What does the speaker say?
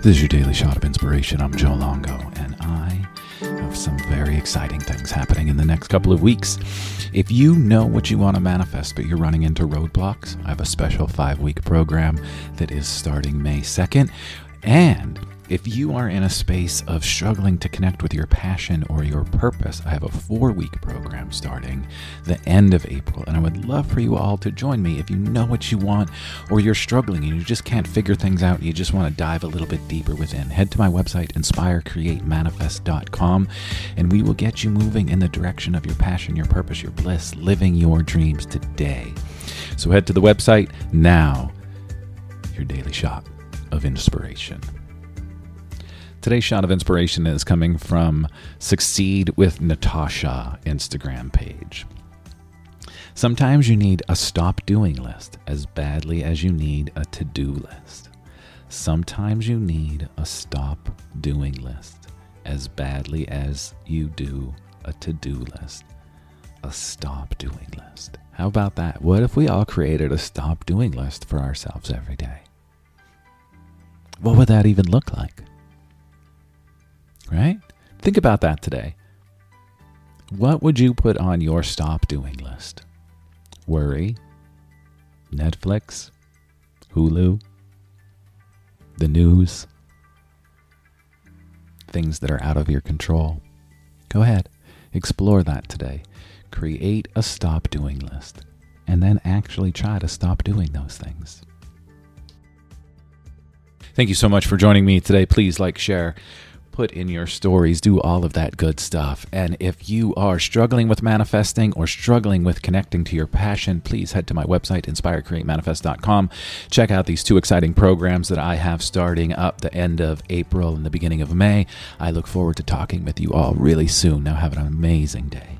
This is your daily shot of inspiration. I'm Joe Longo, and I have some very exciting things happening in the next couple of weeks. If you know what you want to manifest, but you're running into roadblocks, I have a special five week program that is starting May 2nd. And if you are in a space of struggling to connect with your passion or your purpose, I have a four week program starting the end of April. And I would love for you all to join me if you know what you want or you're struggling and you just can't figure things out and you just want to dive a little bit deeper within. Head to my website, inspirecreatemanifest.com, and we will get you moving in the direction of your passion, your purpose, your bliss, living your dreams today. So head to the website now. Your daily shot of inspiration. Today's shot of inspiration is coming from Succeed with Natasha Instagram page. Sometimes you need a stop doing list as badly as you need a to do list. Sometimes you need a stop doing list as badly as you do a to do list. A stop doing list. How about that? What if we all created a stop doing list for ourselves every day? What would that even look like? Right? Think about that today. What would you put on your stop doing list? Worry, Netflix, Hulu, the news, things that are out of your control. Go ahead, explore that today. Create a stop doing list and then actually try to stop doing those things. Thank you so much for joining me today. Please like, share, put in your stories, do all of that good stuff. And if you are struggling with manifesting or struggling with connecting to your passion, please head to my website, inspirecreatemanifest.com. Check out these two exciting programs that I have starting up the end of April and the beginning of May. I look forward to talking with you all really soon. Now, have an amazing day.